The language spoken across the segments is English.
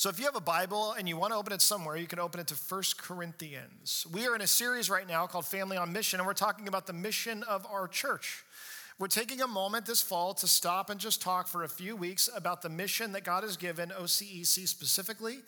So if you have a Bible and you want to open it somewhere, you can open it to 1 Corinthians. We are in a series right now called Family on Mission, and we're talking about the mission of our church. We're taking a moment this fall to stop and just talk for a few weeks about the mission that God has given OCEC specifically.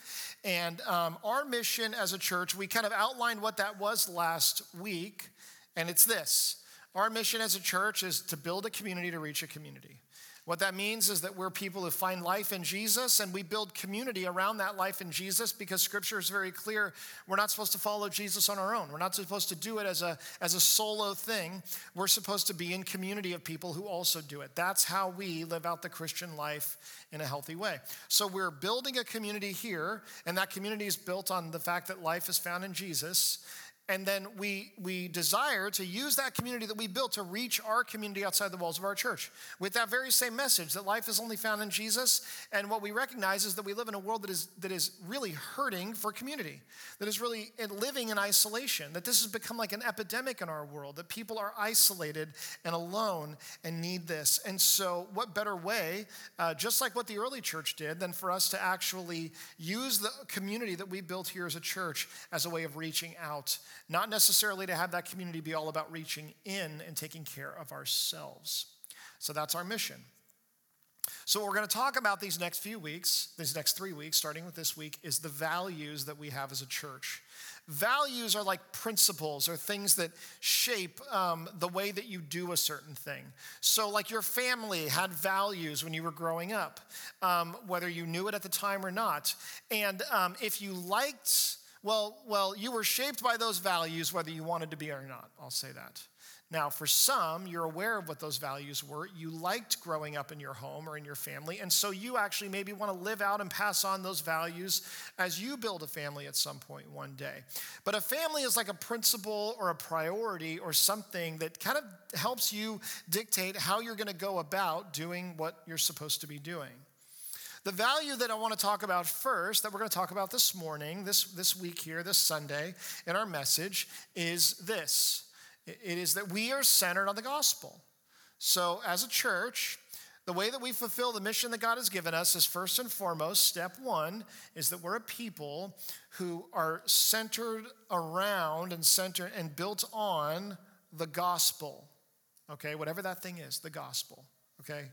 And um, our mission as a church, we kind of outlined what that was last week, and it's this. Our mission as a church is to build a community to reach a community. What that means is that we're people who find life in Jesus and we build community around that life in Jesus because scripture is very clear. We're not supposed to follow Jesus on our own. We're not supposed to do it as a, as a solo thing. We're supposed to be in community of people who also do it. That's how we live out the Christian life in a healthy way. So we're building a community here, and that community is built on the fact that life is found in Jesus. And then we, we desire to use that community that we built to reach our community outside the walls of our church with that very same message that life is only found in Jesus. And what we recognize is that we live in a world that is, that is really hurting for community, that is really living in isolation, that this has become like an epidemic in our world, that people are isolated and alone and need this. And so, what better way, uh, just like what the early church did, than for us to actually use the community that we built here as a church as a way of reaching out not necessarily to have that community be all about reaching in and taking care of ourselves. So that's our mission. So, what we're going to talk about these next few weeks, these next three weeks, starting with this week, is the values that we have as a church. Values are like principles or things that shape um, the way that you do a certain thing. So, like your family had values when you were growing up, um, whether you knew it at the time or not. And um, if you liked well, well, you were shaped by those values whether you wanted to be or not. I'll say that. Now, for some, you're aware of what those values were. You liked growing up in your home or in your family, and so you actually maybe want to live out and pass on those values as you build a family at some point one day. But a family is like a principle or a priority or something that kind of helps you dictate how you're going to go about doing what you're supposed to be doing. The value that I want to talk about first, that we're going to talk about this morning, this, this week here, this Sunday, in our message, is this it is that we are centered on the gospel. So, as a church, the way that we fulfill the mission that God has given us is first and foremost, step one is that we're a people who are centered around and centered and built on the gospel. Okay, whatever that thing is, the gospel. Okay,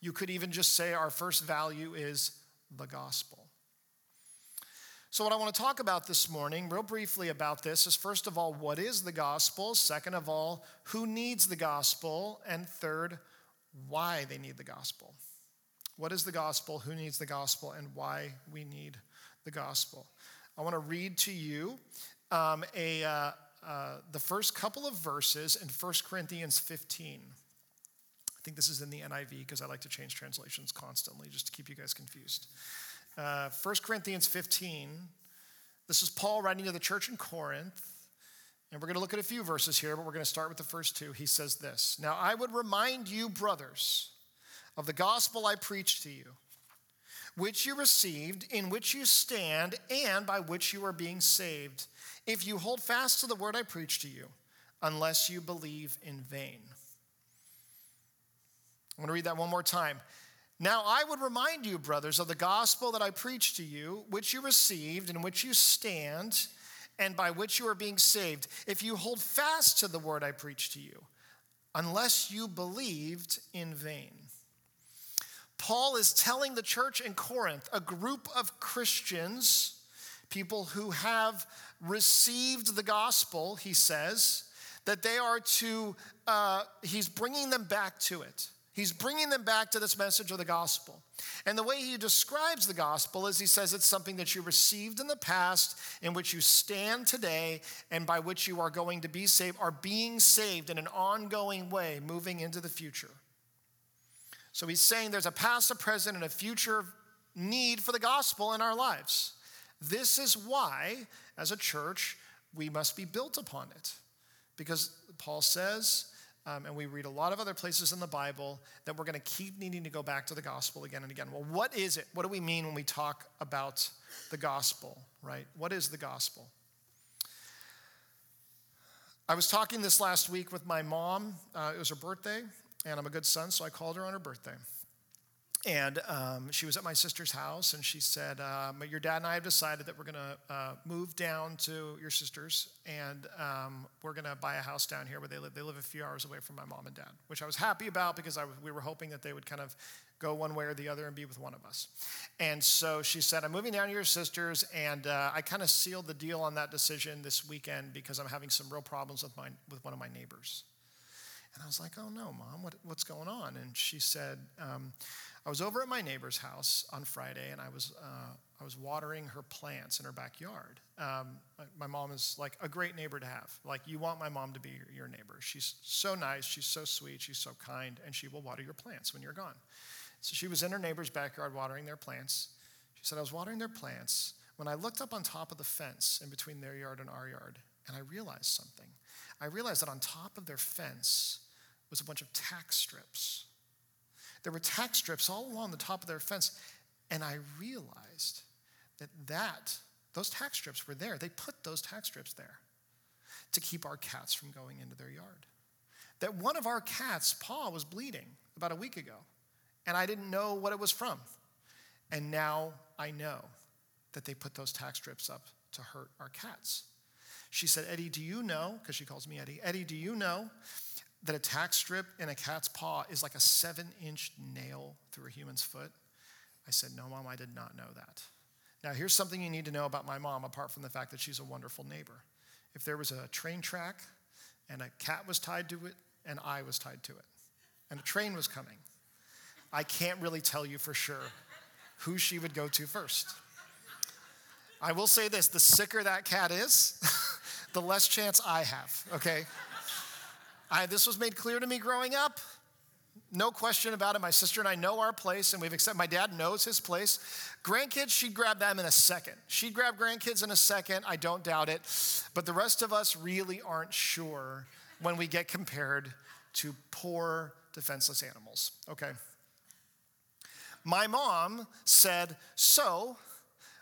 you could even just say our first value is the gospel. So, what I want to talk about this morning, real briefly about this, is first of all, what is the gospel? Second of all, who needs the gospel? And third, why they need the gospel. What is the gospel? Who needs the gospel? And why we need the gospel. I want to read to you um, a, uh, uh, the first couple of verses in 1 Corinthians 15 think this is in the NIV because I like to change translations constantly just to keep you guys confused. Uh, 1 Corinthians 15, this is Paul writing to the church in Corinth. And we're going to look at a few verses here, but we're going to start with the first two. He says this Now I would remind you, brothers, of the gospel I preached to you, which you received, in which you stand, and by which you are being saved, if you hold fast to the word I preached to you, unless you believe in vain. I'm going to read that one more time. Now I would remind you, brothers, of the gospel that I preached to you, which you received, in which you stand, and by which you are being saved, if you hold fast to the word I preached to you, unless you believed in vain. Paul is telling the church in Corinth, a group of Christians, people who have received the gospel, he says, that they are to, uh, he's bringing them back to it. He's bringing them back to this message of the gospel. And the way he describes the gospel is he says it's something that you received in the past, in which you stand today, and by which you are going to be saved, are being saved in an ongoing way moving into the future. So he's saying there's a past, a present, and a future need for the gospel in our lives. This is why, as a church, we must be built upon it. Because Paul says, um, and we read a lot of other places in the Bible that we're going to keep needing to go back to the gospel again and again. Well, what is it? What do we mean when we talk about the gospel, right? What is the gospel? I was talking this last week with my mom. Uh, it was her birthday, and I'm a good son, so I called her on her birthday. And um, she was at my sister's house, and she said, um, Your dad and I have decided that we're going to uh, move down to your sister's, and um, we're going to buy a house down here where they live. They live a few hours away from my mom and dad, which I was happy about because I, we were hoping that they would kind of go one way or the other and be with one of us. And so she said, I'm moving down to your sister's, and uh, I kind of sealed the deal on that decision this weekend because I'm having some real problems with, my, with one of my neighbors. And I was like, oh no, mom, what, what's going on? And she said, um, I was over at my neighbor's house on Friday and I was, uh, I was watering her plants in her backyard. Um, my mom is like a great neighbor to have. Like, you want my mom to be your, your neighbor. She's so nice, she's so sweet, she's so kind, and she will water your plants when you're gone. So she was in her neighbor's backyard watering their plants. She said, I was watering their plants when I looked up on top of the fence in between their yard and our yard, and I realized something. I realized that on top of their fence was a bunch of tack strips. There were tack strips all along the top of their fence, and I realized that that those tack strips were there. They put those tack strips there to keep our cats from going into their yard. That one of our cats' paw was bleeding about a week ago and I didn't know what it was from. And now I know that they put those tack strips up to hurt our cats. She said, Eddie, do you know, because she calls me Eddie, Eddie, do you know that a tack strip in a cat's paw is like a seven inch nail through a human's foot? I said, No, mom, I did not know that. Now, here's something you need to know about my mom, apart from the fact that she's a wonderful neighbor. If there was a train track and a cat was tied to it and I was tied to it, and a train was coming, I can't really tell you for sure who she would go to first. I will say this the sicker that cat is, the less chance I have, okay? I, this was made clear to me growing up. No question about it. My sister and I know our place, and we've accepted. My dad knows his place. Grandkids, she'd grab them in a second. She'd grab grandkids in a second. I don't doubt it. But the rest of us really aren't sure when we get compared to poor, defenseless animals. Okay. My mom said, So,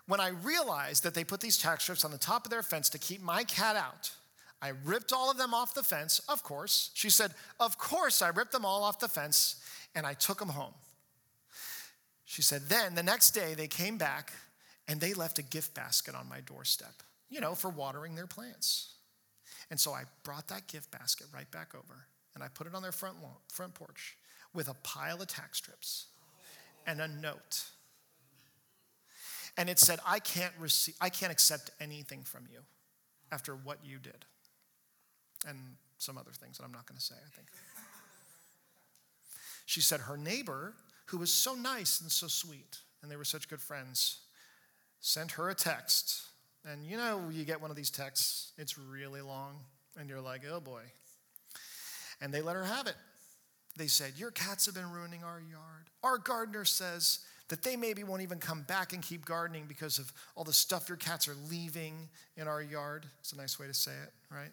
when I realized that they put these tack strips on the top of their fence to keep my cat out, I ripped all of them off the fence, of course. She said, Of course, I ripped them all off the fence and I took them home. She said, Then the next day they came back and they left a gift basket on my doorstep, you know, for watering their plants. And so I brought that gift basket right back over and I put it on their front, lawn, front porch with a pile of tack strips and a note. And it said, I can't receive, I can't accept anything from you after what you did. And some other things that I'm not going to say, I think. She said her neighbor, who was so nice and so sweet, and they were such good friends, sent her a text. And you know, you get one of these texts, it's really long, and you're like, oh boy. And they let her have it. They said, Your cats have been ruining our yard. Our gardener says that they maybe won't even come back and keep gardening because of all the stuff your cats are leaving in our yard. It's a nice way to say it, right?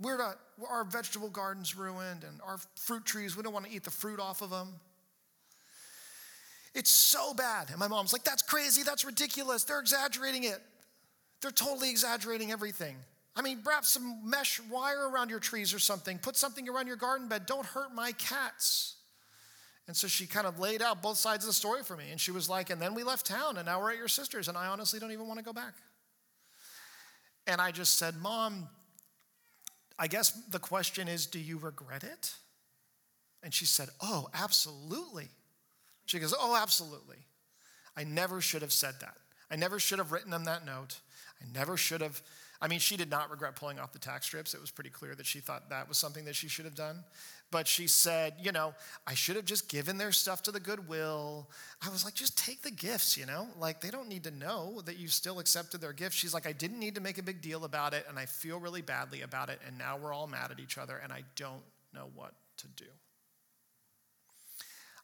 We're not, our vegetable garden's ruined and our fruit trees, we don't want to eat the fruit off of them. It's so bad. And my mom's like, That's crazy. That's ridiculous. They're exaggerating it. They're totally exaggerating everything. I mean, wrap some mesh wire around your trees or something. Put something around your garden bed. Don't hurt my cats. And so she kind of laid out both sides of the story for me. And she was like, and then we left town, and now we're at your sister's, and I honestly don't even want to go back. And I just said, Mom, I guess the question is, do you regret it? And she said, Oh, absolutely. She goes, Oh, absolutely. I never should have said that. I never should have written them that note. I never should have I mean, she did not regret pulling off the tack strips. It was pretty clear that she thought that was something that she should have done. But she said, you know, I should have just given their stuff to the Goodwill. I was like, just take the gifts, you know? Like, they don't need to know that you still accepted their gift. She's like, I didn't need to make a big deal about it, and I feel really badly about it, and now we're all mad at each other, and I don't know what to do.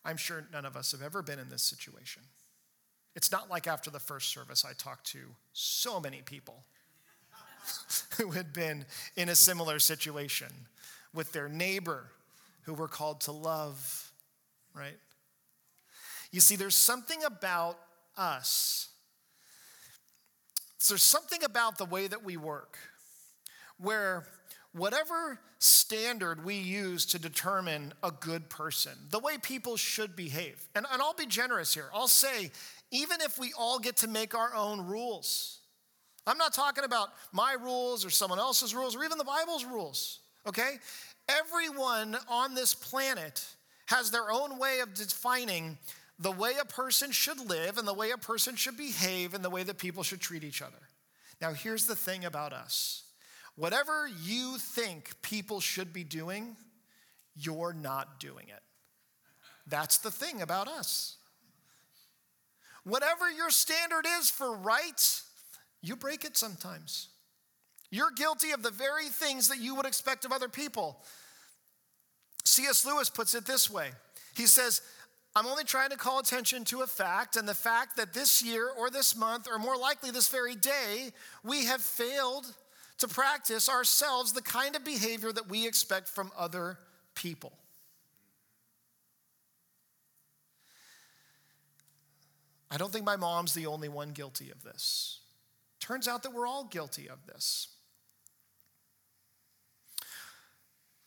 I'm sure none of us have ever been in this situation. It's not like after the first service, I talked to so many people who had been in a similar situation with their neighbor who were called to love, right? You see, there's something about us, there's something about the way that we work where whatever standard we use to determine a good person, the way people should behave, and, and I'll be generous here, I'll say, even if we all get to make our own rules, I'm not talking about my rules or someone else's rules or even the Bible's rules, okay? Everyone on this planet has their own way of defining the way a person should live and the way a person should behave and the way that people should treat each other. Now, here's the thing about us whatever you think people should be doing, you're not doing it. That's the thing about us. Whatever your standard is for right, you break it sometimes. You're guilty of the very things that you would expect of other people. C.S. Lewis puts it this way He says, I'm only trying to call attention to a fact, and the fact that this year or this month, or more likely this very day, we have failed to practice ourselves the kind of behavior that we expect from other people. I don't think my mom's the only one guilty of this. Turns out that we're all guilty of this.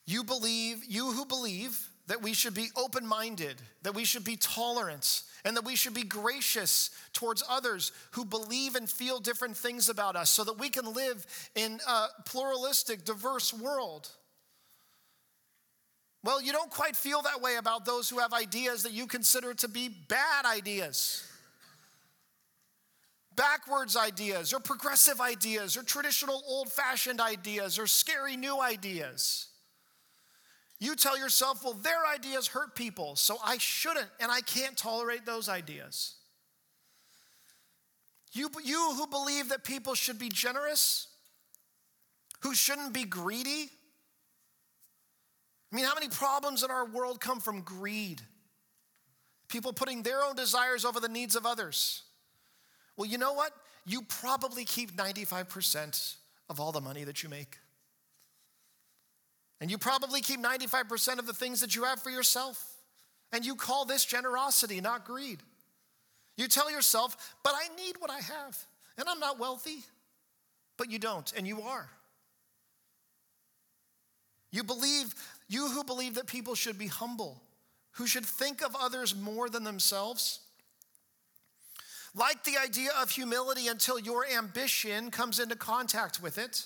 You believe, you who believe that we should be open minded, that we should be tolerant, and that we should be gracious towards others who believe and feel different things about us so that we can live in a pluralistic, diverse world. Well, you don't quite feel that way about those who have ideas that you consider to be bad ideas. Backwards ideas, or progressive ideas, or traditional old fashioned ideas, or scary new ideas. You tell yourself, well, their ideas hurt people, so I shouldn't and I can't tolerate those ideas. You, you who believe that people should be generous, who shouldn't be greedy. I mean, how many problems in our world come from greed? People putting their own desires over the needs of others. Well, you know what? You probably keep 95% of all the money that you make. And you probably keep 95% of the things that you have for yourself. And you call this generosity, not greed. You tell yourself, but I need what I have, and I'm not wealthy. But you don't, and you are. You believe, you who believe that people should be humble, who should think of others more than themselves. Like the idea of humility until your ambition comes into contact with it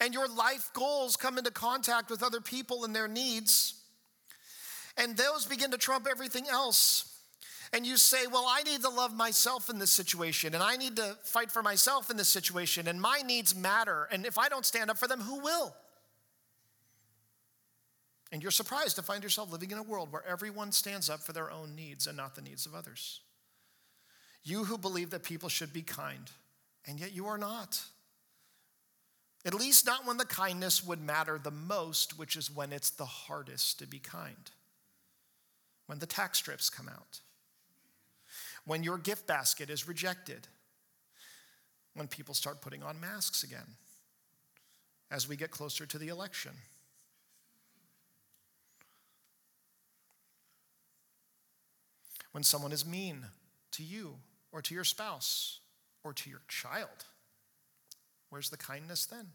and your life goals come into contact with other people and their needs, and those begin to trump everything else. And you say, Well, I need to love myself in this situation, and I need to fight for myself in this situation, and my needs matter. And if I don't stand up for them, who will? And you're surprised to find yourself living in a world where everyone stands up for their own needs and not the needs of others. You who believe that people should be kind, and yet you are not. At least not when the kindness would matter the most, which is when it's the hardest to be kind. When the tack strips come out. When your gift basket is rejected. When people start putting on masks again. As we get closer to the election. When someone is mean to you or to your spouse or to your child Where's the kindness then?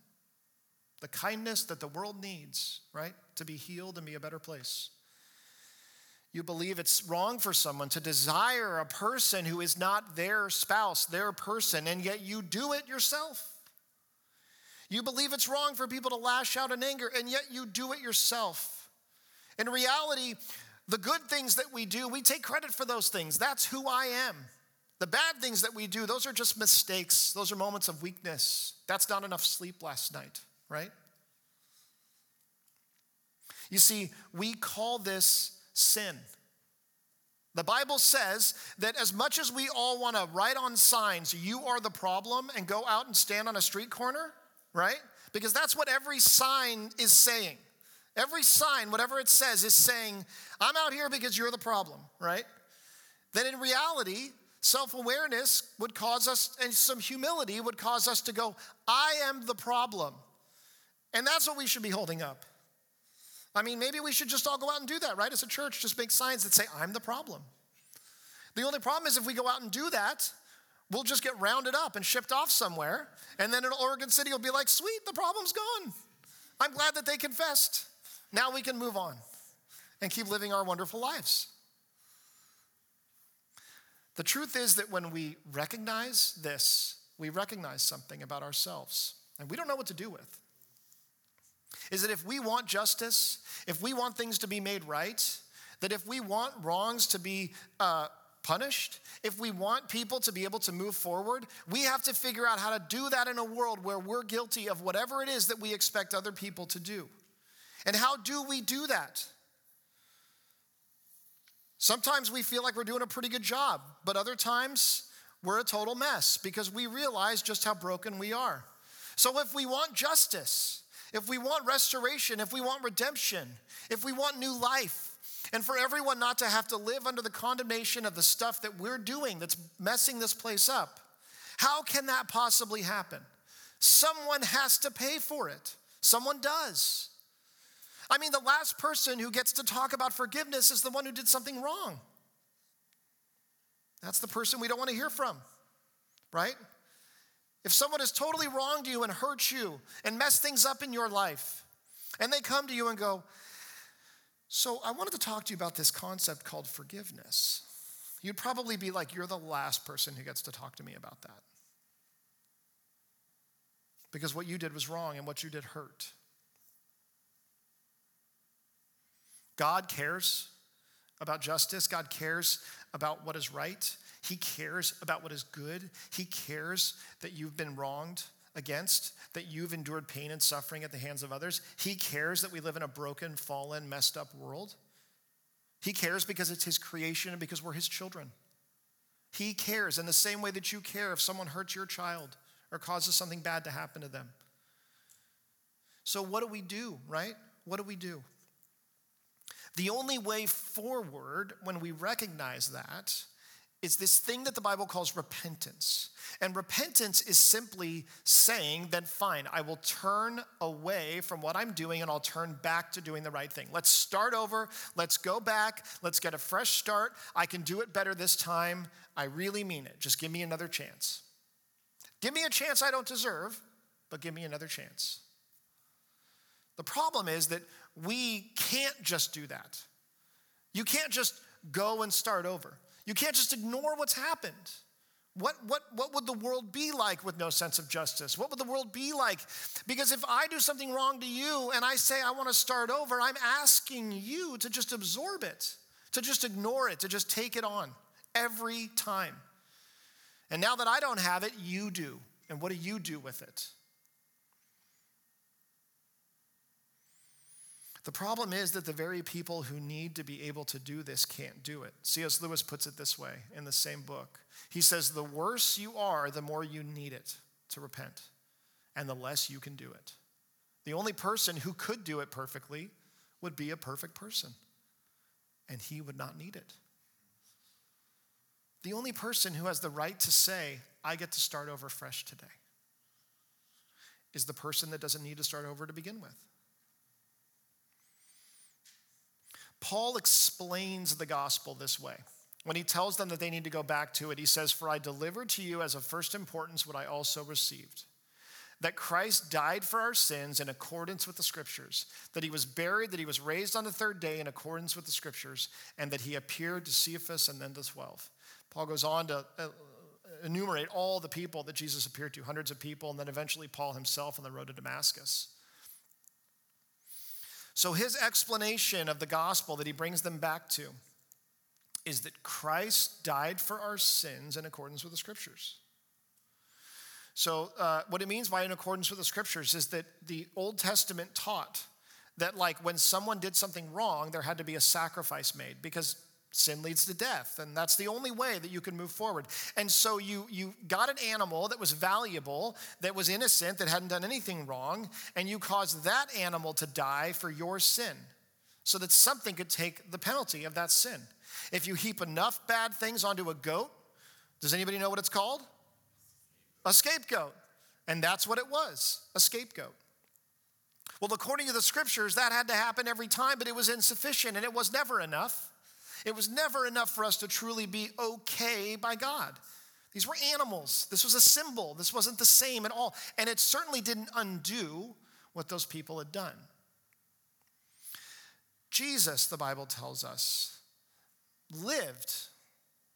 The kindness that the world needs, right? To be healed and be a better place. You believe it's wrong for someone to desire a person who is not their spouse, their person, and yet you do it yourself. You believe it's wrong for people to lash out in anger, and yet you do it yourself. In reality, the good things that we do, we take credit for those things. That's who I am. The bad things that we do, those are just mistakes. Those are moments of weakness. That's not enough sleep last night, right? You see, we call this sin. The Bible says that as much as we all want to write on signs, you are the problem, and go out and stand on a street corner, right? Because that's what every sign is saying. Every sign, whatever it says, is saying, I'm out here because you're the problem, right? Then in reality, Self awareness would cause us, and some humility would cause us to go, I am the problem. And that's what we should be holding up. I mean, maybe we should just all go out and do that, right? As a church, just make signs that say, I'm the problem. The only problem is if we go out and do that, we'll just get rounded up and shipped off somewhere. And then in Oregon City will be like, sweet, the problem's gone. I'm glad that they confessed. Now we can move on and keep living our wonderful lives. The truth is that when we recognize this, we recognize something about ourselves and we don't know what to do with. Is that if we want justice, if we want things to be made right, that if we want wrongs to be uh, punished, if we want people to be able to move forward, we have to figure out how to do that in a world where we're guilty of whatever it is that we expect other people to do. And how do we do that? Sometimes we feel like we're doing a pretty good job, but other times we're a total mess because we realize just how broken we are. So if we want justice, if we want restoration, if we want redemption, if we want new life, and for everyone not to have to live under the condemnation of the stuff that we're doing that's messing this place up. How can that possibly happen? Someone has to pay for it. Someone does. I mean, the last person who gets to talk about forgiveness is the one who did something wrong. That's the person we don't want to hear from, right? If someone has totally wronged you and hurt you and messed things up in your life, and they come to you and go, so, I wanted to talk to you about this concept called forgiveness. You'd probably be like, You're the last person who gets to talk to me about that. Because what you did was wrong and what you did hurt. God cares about justice, God cares about what is right, He cares about what is good, He cares that you've been wronged against, that you've endured pain and suffering at the hands of others. He cares that we live in a broken, fallen, messed up world. He cares because it's His creation and because we're His children. He cares in the same way that you care if someone hurts your child or causes something bad to happen to them. So, what do we do, right? What do we do? The only way forward when we recognize that is this thing that the Bible calls repentance. And repentance is simply saying, then fine, I will turn away from what I'm doing and I'll turn back to doing the right thing. Let's start over. Let's go back. Let's get a fresh start. I can do it better this time. I really mean it. Just give me another chance. Give me a chance I don't deserve, but give me another chance. The problem is that we can't just do that. You can't just go and start over. You can't just ignore what's happened. What, what, what would the world be like with no sense of justice? What would the world be like? Because if I do something wrong to you and I say I want to start over, I'm asking you to just absorb it, to just ignore it, to just take it on every time. And now that I don't have it, you do. And what do you do with it? The problem is that the very people who need to be able to do this can't do it. C.S. Lewis puts it this way in the same book. He says, The worse you are, the more you need it to repent, and the less you can do it. The only person who could do it perfectly would be a perfect person, and he would not need it. The only person who has the right to say, I get to start over fresh today, is the person that doesn't need to start over to begin with. Paul explains the gospel this way. When he tells them that they need to go back to it, he says, For I delivered to you as of first importance what I also received that Christ died for our sins in accordance with the scriptures, that he was buried, that he was raised on the third day in accordance with the scriptures, and that he appeared to Cephas and then to 12. Paul goes on to uh, enumerate all the people that Jesus appeared to, hundreds of people, and then eventually Paul himself on the road to Damascus. So, his explanation of the gospel that he brings them back to is that Christ died for our sins in accordance with the scriptures. So, uh, what it means by in accordance with the scriptures is that the Old Testament taught that, like, when someone did something wrong, there had to be a sacrifice made because sin leads to death and that's the only way that you can move forward. And so you you got an animal that was valuable that was innocent that hadn't done anything wrong and you caused that animal to die for your sin so that something could take the penalty of that sin. If you heap enough bad things onto a goat does anybody know what it's called? A scapegoat. And that's what it was a scapegoat. Well according to the scriptures that had to happen every time but it was insufficient and it was never enough it was never enough for us to truly be okay by God. These were animals. This was a symbol. This wasn't the same at all. And it certainly didn't undo what those people had done. Jesus, the Bible tells us, lived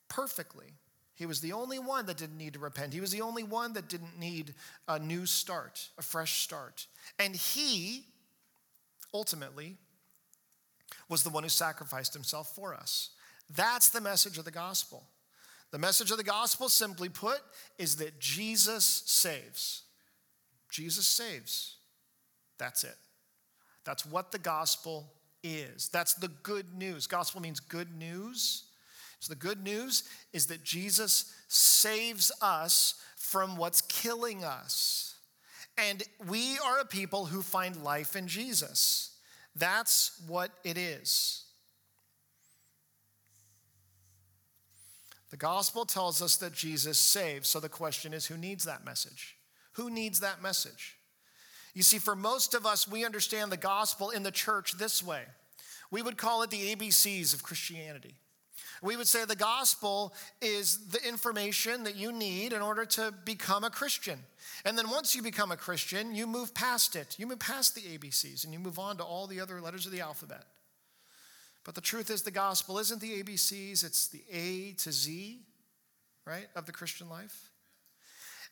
perfectly. He was the only one that didn't need to repent. He was the only one that didn't need a new start, a fresh start. And he, ultimately, was the one who sacrificed himself for us. That's the message of the gospel. The message of the gospel, simply put, is that Jesus saves. Jesus saves. That's it. That's what the gospel is. That's the good news. Gospel means good news. So the good news is that Jesus saves us from what's killing us. And we are a people who find life in Jesus. That's what it is. The gospel tells us that Jesus saves. So the question is who needs that message? Who needs that message? You see, for most of us, we understand the gospel in the church this way. We would call it the ABCs of Christianity. We would say the gospel is the information that you need in order to become a Christian. And then once you become a Christian, you move past it. You move past the ABCs and you move on to all the other letters of the alphabet. But the truth is, the gospel isn't the ABCs, it's the A to Z, right, of the Christian life.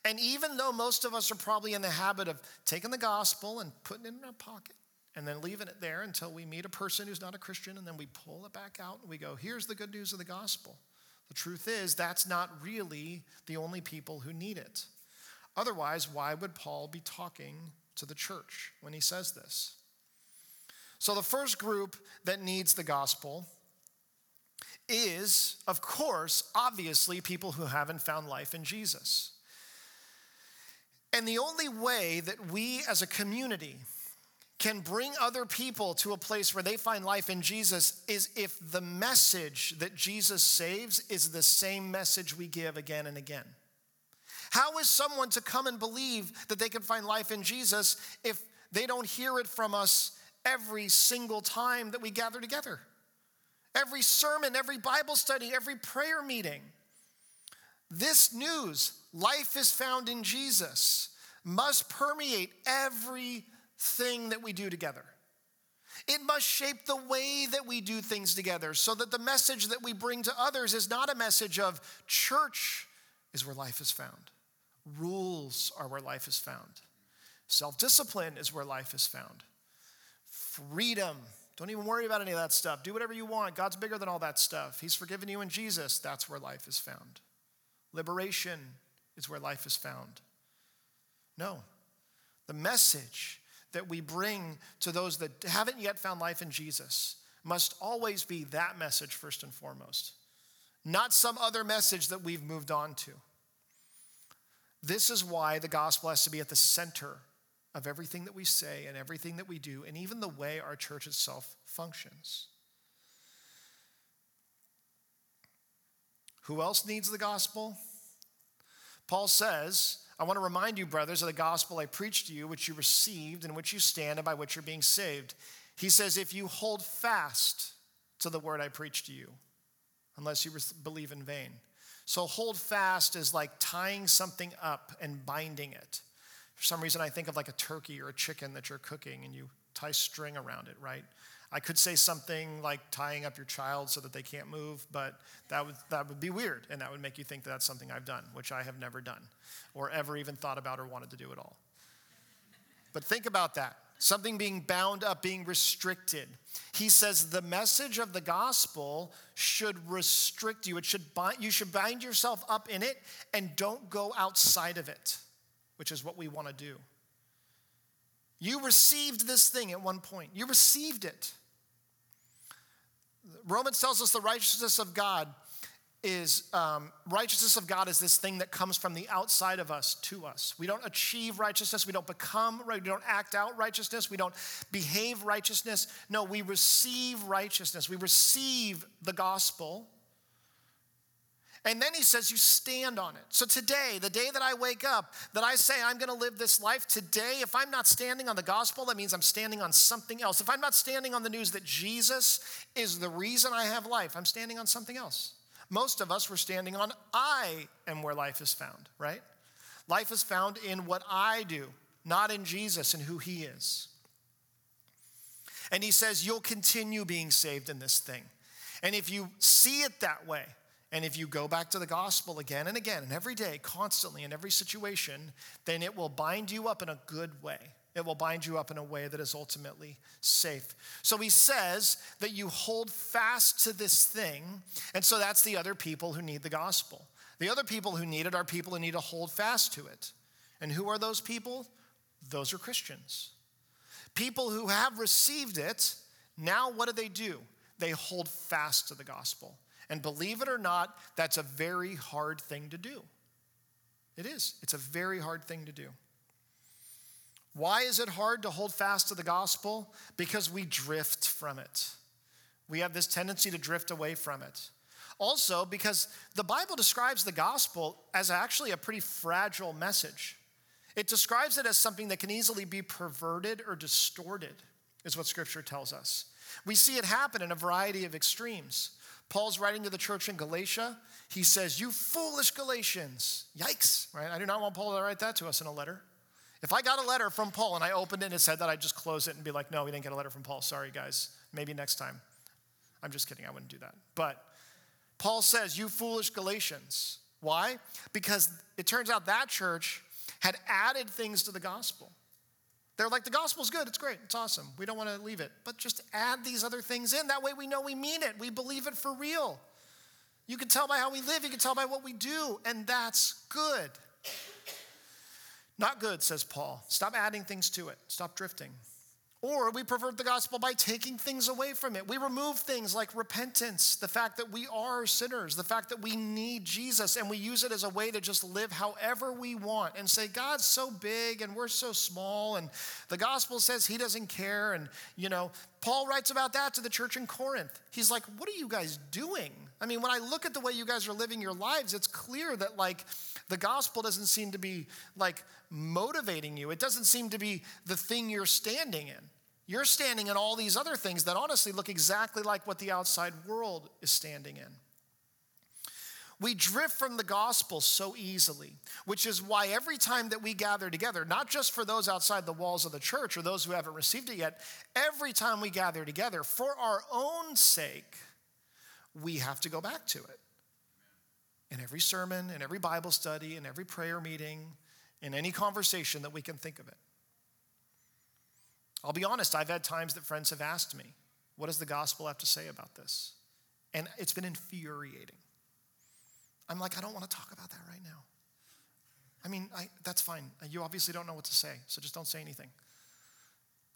And even though most of us are probably in the habit of taking the gospel and putting it in our pocket and then leaving it there until we meet a person who's not a Christian and then we pull it back out and we go, here's the good news of the gospel. The truth is, that's not really the only people who need it. Otherwise, why would Paul be talking to the church when he says this? So, the first group that needs the gospel is, of course, obviously, people who haven't found life in Jesus. And the only way that we as a community can bring other people to a place where they find life in Jesus is if the message that Jesus saves is the same message we give again and again. How is someone to come and believe that they can find life in Jesus if they don't hear it from us every single time that we gather together? Every sermon, every Bible study, every prayer meeting. This news, life is found in Jesus, must permeate everything that we do together. It must shape the way that we do things together so that the message that we bring to others is not a message of church is where life is found, rules are where life is found, self discipline is where life is found, freedom. Don't even worry about any of that stuff. Do whatever you want. God's bigger than all that stuff. He's forgiven you in Jesus. That's where life is found. Liberation is where life is found. No. The message that we bring to those that haven't yet found life in Jesus must always be that message first and foremost, not some other message that we've moved on to. This is why the gospel has to be at the center of everything that we say and everything that we do, and even the way our church itself functions. Who else needs the gospel? Paul says, I want to remind you, brothers, of the gospel I preached to you, which you received, in which you stand, and by which you're being saved. He says, if you hold fast to the word I preached to you, unless you believe in vain. So hold fast is like tying something up and binding it. For some reason, I think of like a turkey or a chicken that you're cooking and you tie string around it, right? I could say something like tying up your child so that they can't move, but that would, that would be weird, and that would make you think that that's something I've done, which I have never done, or ever even thought about or wanted to do at all. But think about that something being bound up, being restricted. He says the message of the gospel should restrict you. It should bind, you should bind yourself up in it and don't go outside of it, which is what we want to do. You received this thing at one point. You received it. Romans tells us the righteousness of God is um, righteousness of God is this thing that comes from the outside of us to us. We don't achieve righteousness. We don't become, we don't act out righteousness. We don't behave righteousness. No, we receive righteousness. We receive the gospel and then he says, You stand on it. So today, the day that I wake up, that I say I'm going to live this life, today, if I'm not standing on the gospel, that means I'm standing on something else. If I'm not standing on the news that Jesus is the reason I have life, I'm standing on something else. Most of us were standing on I am where life is found, right? Life is found in what I do. not in Jesus and who he is. And he says, You'll continue being saved in this thing. And if you see it that way, and if you go back to the gospel again and again, and every day, constantly, in every situation, then it will bind you up in a good way. It will bind you up in a way that is ultimately safe. So he says that you hold fast to this thing. And so that's the other people who need the gospel. The other people who need it are people who need to hold fast to it. And who are those people? Those are Christians. People who have received it, now what do they do? They hold fast to the gospel. And believe it or not, that's a very hard thing to do. It is. It's a very hard thing to do. Why is it hard to hold fast to the gospel? Because we drift from it. We have this tendency to drift away from it. Also, because the Bible describes the gospel as actually a pretty fragile message. It describes it as something that can easily be perverted or distorted, is what scripture tells us. We see it happen in a variety of extremes. Paul's writing to the church in Galatia. He says, You foolish Galatians. Yikes, right? I do not want Paul to write that to us in a letter. If I got a letter from Paul and I opened it and it said that, I'd just close it and be like, No, we didn't get a letter from Paul. Sorry, guys. Maybe next time. I'm just kidding. I wouldn't do that. But Paul says, You foolish Galatians. Why? Because it turns out that church had added things to the gospel. They're like, the gospel's good, it's great, it's awesome. We don't want to leave it. But just add these other things in. That way we know we mean it, we believe it for real. You can tell by how we live, you can tell by what we do, and that's good. Not good, says Paul. Stop adding things to it, stop drifting. Or we pervert the gospel by taking things away from it. We remove things like repentance, the fact that we are sinners, the fact that we need Jesus, and we use it as a way to just live however we want and say, God's so big and we're so small, and the gospel says he doesn't care. And, you know, Paul writes about that to the church in Corinth. He's like, What are you guys doing? I mean, when I look at the way you guys are living your lives, it's clear that, like, the gospel doesn't seem to be, like, motivating you. It doesn't seem to be the thing you're standing in. You're standing in all these other things that honestly look exactly like what the outside world is standing in. We drift from the gospel so easily, which is why every time that we gather together, not just for those outside the walls of the church or those who haven't received it yet, every time we gather together, for our own sake, we have to go back to it. In every sermon, in every Bible study, in every prayer meeting, in any conversation that we can think of it. I'll be honest, I've had times that friends have asked me, What does the gospel have to say about this? And it's been infuriating. I'm like, I don't want to talk about that right now. I mean, I, that's fine. You obviously don't know what to say, so just don't say anything.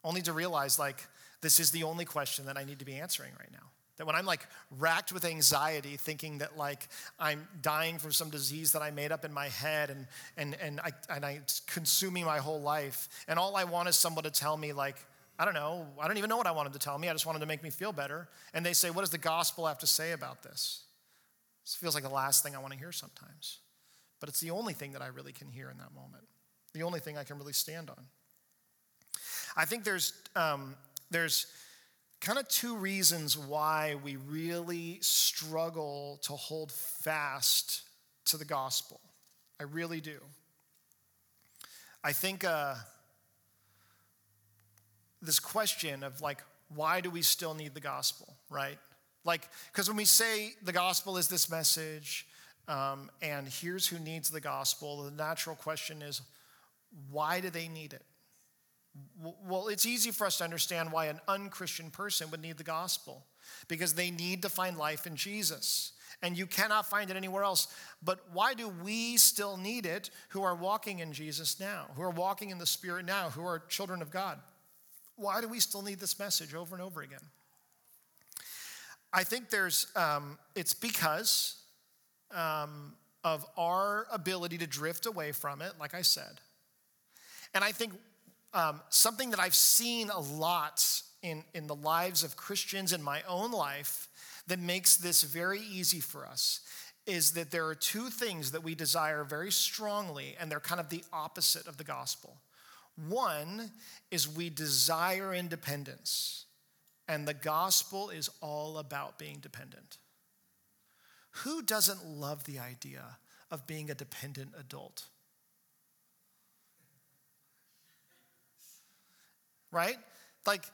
Only to realize, like, this is the only question that I need to be answering right now. That when I'm like racked with anxiety, thinking that like I'm dying from some disease that I made up in my head and, and, and, I, and I, it's consuming my whole life, and all I want is someone to tell me, like, I don't know, I don't even know what I wanted to tell me, I just wanted to make me feel better. And they say, What does the gospel have to say about this? This feels like the last thing I want to hear sometimes. But it's the only thing that I really can hear in that moment, the only thing I can really stand on. I think there's, um, there's, kind of two reasons why we really struggle to hold fast to the gospel. I really do. I think uh, this question of like, why do we still need the gospel, right? Like, because when we say the gospel is this message, um, and here's who needs the gospel, the natural question is, why do they need it? Well, it's easy for us to understand why an unchristian person would need the gospel because they need to find life in Jesus. And you cannot find it anywhere else. But why do we still need it who are walking in Jesus now, who are walking in the Spirit now, who are children of God? Why do we still need this message over and over again? I think there's, um, it's because um, of our ability to drift away from it, like I said. And I think um, something that I've seen a lot in, in the lives of Christians in my own life that makes this very easy for us is that there are two things that we desire very strongly, and they're kind of the opposite of the gospel. One is we desire independence, and the gospel is all about being dependent. Who doesn't love the idea of being a dependent adult? Right? Like,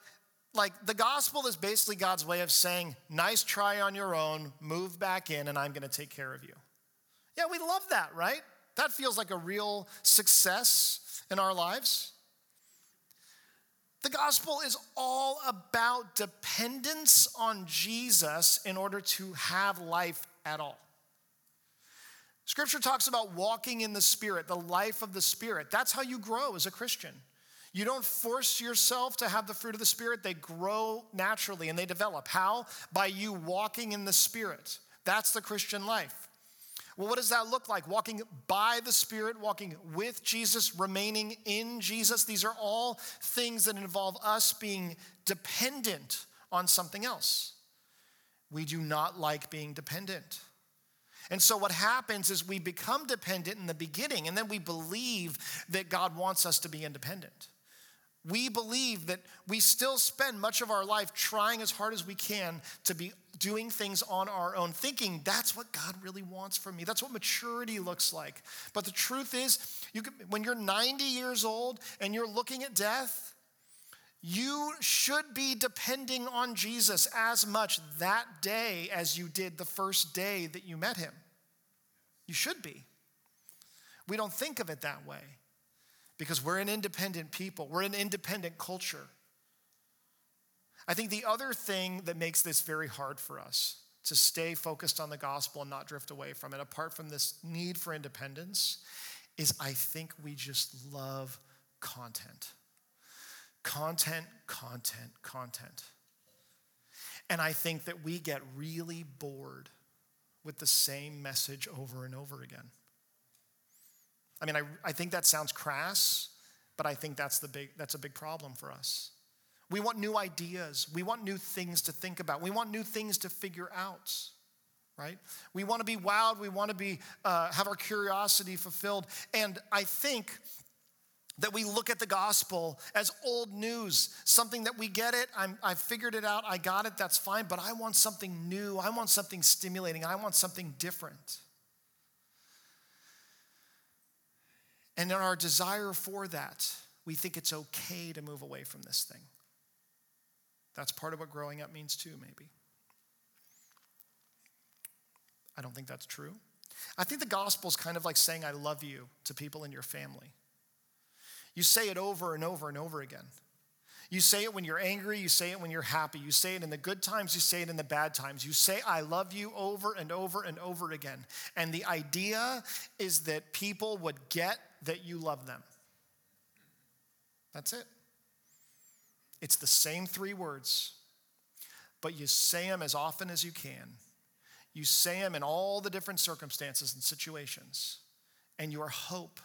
like the gospel is basically God's way of saying, nice try on your own, move back in, and I'm going to take care of you. Yeah, we love that, right? That feels like a real success in our lives. The gospel is all about dependence on Jesus in order to have life at all. Scripture talks about walking in the Spirit, the life of the Spirit. That's how you grow as a Christian. You don't force yourself to have the fruit of the Spirit, they grow naturally and they develop. How? By you walking in the Spirit. That's the Christian life. Well, what does that look like? Walking by the Spirit, walking with Jesus, remaining in Jesus. These are all things that involve us being dependent on something else. We do not like being dependent. And so, what happens is we become dependent in the beginning, and then we believe that God wants us to be independent. We believe that we still spend much of our life trying as hard as we can to be doing things on our own, thinking that's what God really wants from me. That's what maturity looks like. But the truth is, you can, when you're 90 years old and you're looking at death, you should be depending on Jesus as much that day as you did the first day that you met him. You should be. We don't think of it that way because we're an independent people, we're an independent culture. I think the other thing that makes this very hard for us to stay focused on the gospel and not drift away from it, apart from this need for independence, is I think we just love content. Content, content, content. And I think that we get really bored with the same message over and over again. I mean, I, I think that sounds crass, but I think that's, the big, that's a big problem for us. We want new ideas. We want new things to think about. We want new things to figure out, right? We want to be wowed. We want to be, uh, have our curiosity fulfilled. And I think that we look at the gospel as old news, something that we get it, I'm, I figured it out, I got it, that's fine, but I want something new, I want something stimulating, I want something different. And in our desire for that, we think it's okay to move away from this thing. That's part of what growing up means too, maybe. I don't think that's true. I think the gospel is kind of like saying, I love you to people in your family. You say it over and over and over again. You say it when you're angry, you say it when you're happy, you say it in the good times, you say it in the bad times. You say, I love you over and over and over again. And the idea is that people would get that you love them. That's it. It's the same three words, but you say them as often as you can. You say them in all the different circumstances and situations. And your hope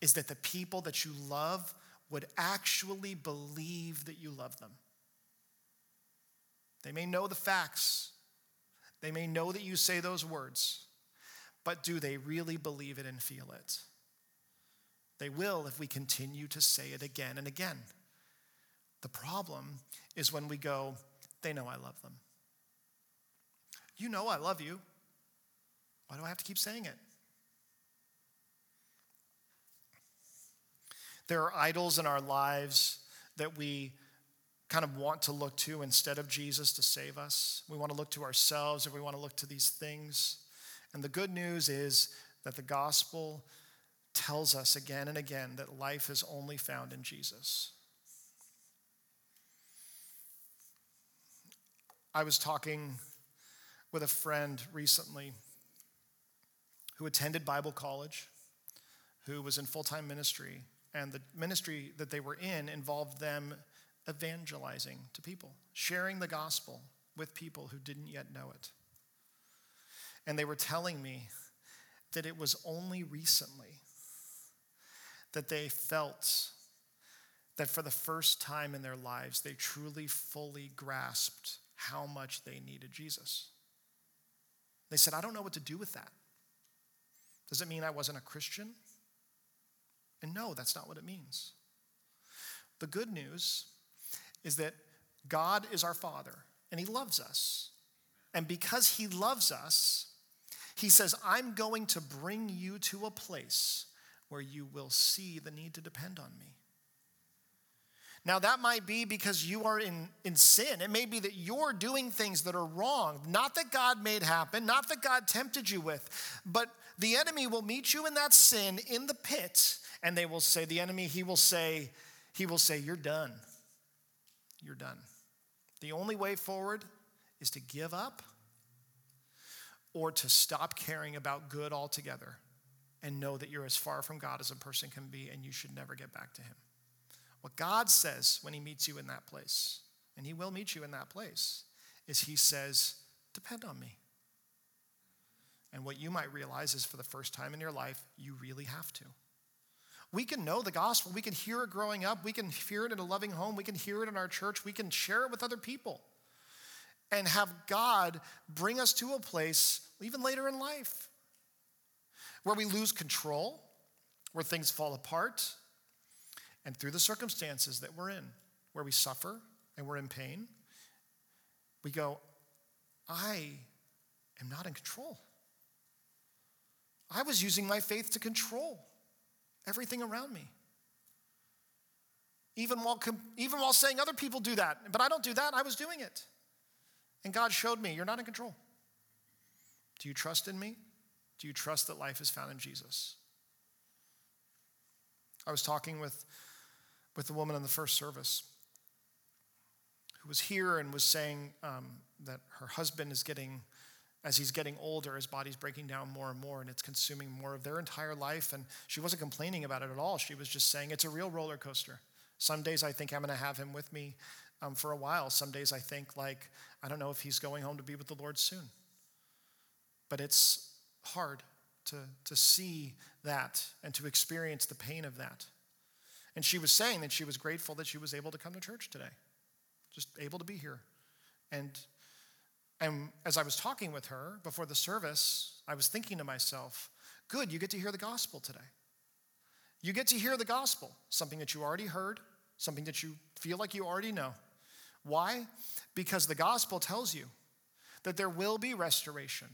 is that the people that you love would actually believe that you love them. They may know the facts, they may know that you say those words, but do they really believe it and feel it? They will if we continue to say it again and again. The problem is when we go, they know I love them. You know I love you. Why do I have to keep saying it? There are idols in our lives that we kind of want to look to instead of Jesus to save us. We want to look to ourselves or we want to look to these things. And the good news is that the gospel tells us again and again that life is only found in Jesus. I was talking with a friend recently who attended Bible college, who was in full time ministry, and the ministry that they were in involved them evangelizing to people, sharing the gospel with people who didn't yet know it. And they were telling me that it was only recently that they felt that for the first time in their lives, they truly, fully grasped how much they needed Jesus. They said, I don't know what to do with that. Does it mean I wasn't a Christian? And no, that's not what it means. The good news is that God is our Father and He loves us. And because He loves us, He says, I'm going to bring you to a place where you will see the need to depend on me. Now, that might be because you are in, in sin. It may be that you're doing things that are wrong, not that God made happen, not that God tempted you with, but the enemy will meet you in that sin in the pit, and they will say, the enemy, he will say, he will say, You're done. You're done. The only way forward is to give up or to stop caring about good altogether and know that you're as far from God as a person can be and you should never get back to Him. What God says when He meets you in that place, and He will meet you in that place, is He says, Depend on me. And what you might realize is for the first time in your life, you really have to. We can know the gospel. We can hear it growing up. We can hear it in a loving home. We can hear it in our church. We can share it with other people and have God bring us to a place, even later in life, where we lose control, where things fall apart, and through the circumstances that we're in, where we suffer and we're in pain, we go, I am not in control. I was using my faith to control everything around me. Even while, even while saying other people do that, but I don't do that, I was doing it. And God showed me, you're not in control. Do you trust in me? Do you trust that life is found in Jesus? I was talking with, with the woman in the first service who was here and was saying um, that her husband is getting as he's getting older, his body's breaking down more and more, and it's consuming more of their entire life. And she wasn't complaining about it at all. She was just saying it's a real roller coaster. Some days I think I'm going to have him with me um, for a while. Some days I think, like, I don't know if he's going home to be with the Lord soon. But it's hard to, to see that and to experience the pain of that. And she was saying that she was grateful that she was able to come to church today, just able to be here. And and as I was talking with her before the service, I was thinking to myself, good, you get to hear the gospel today. You get to hear the gospel, something that you already heard, something that you feel like you already know. Why? Because the gospel tells you that there will be restoration.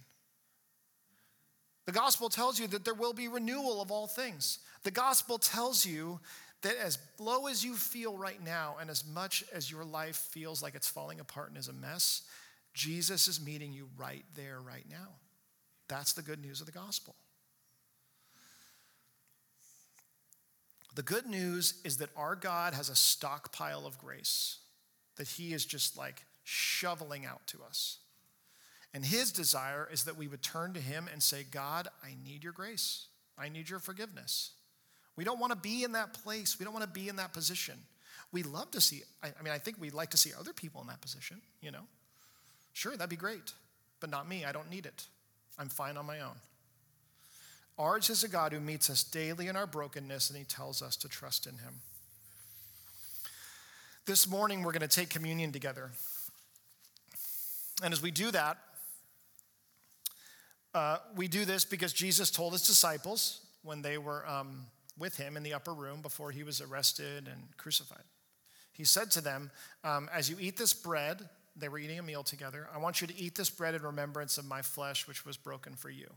The gospel tells you that there will be renewal of all things. The gospel tells you that as low as you feel right now, and as much as your life feels like it's falling apart and is a mess, Jesus is meeting you right there, right now. That's the good news of the gospel. The good news is that our God has a stockpile of grace that He is just like shoveling out to us. And His desire is that we would turn to Him and say, God, I need your grace. I need your forgiveness. We don't want to be in that place. We don't want to be in that position. We love to see, I mean, I think we'd like to see other people in that position, you know? Sure, that'd be great, but not me. I don't need it. I'm fine on my own. Ours is a God who meets us daily in our brokenness and he tells us to trust in him. This morning, we're going to take communion together. And as we do that, uh, we do this because Jesus told his disciples when they were um, with him in the upper room before he was arrested and crucified. He said to them, um, As you eat this bread they were eating a meal together. I want you to eat this bread in remembrance of my flesh, which was broken for you.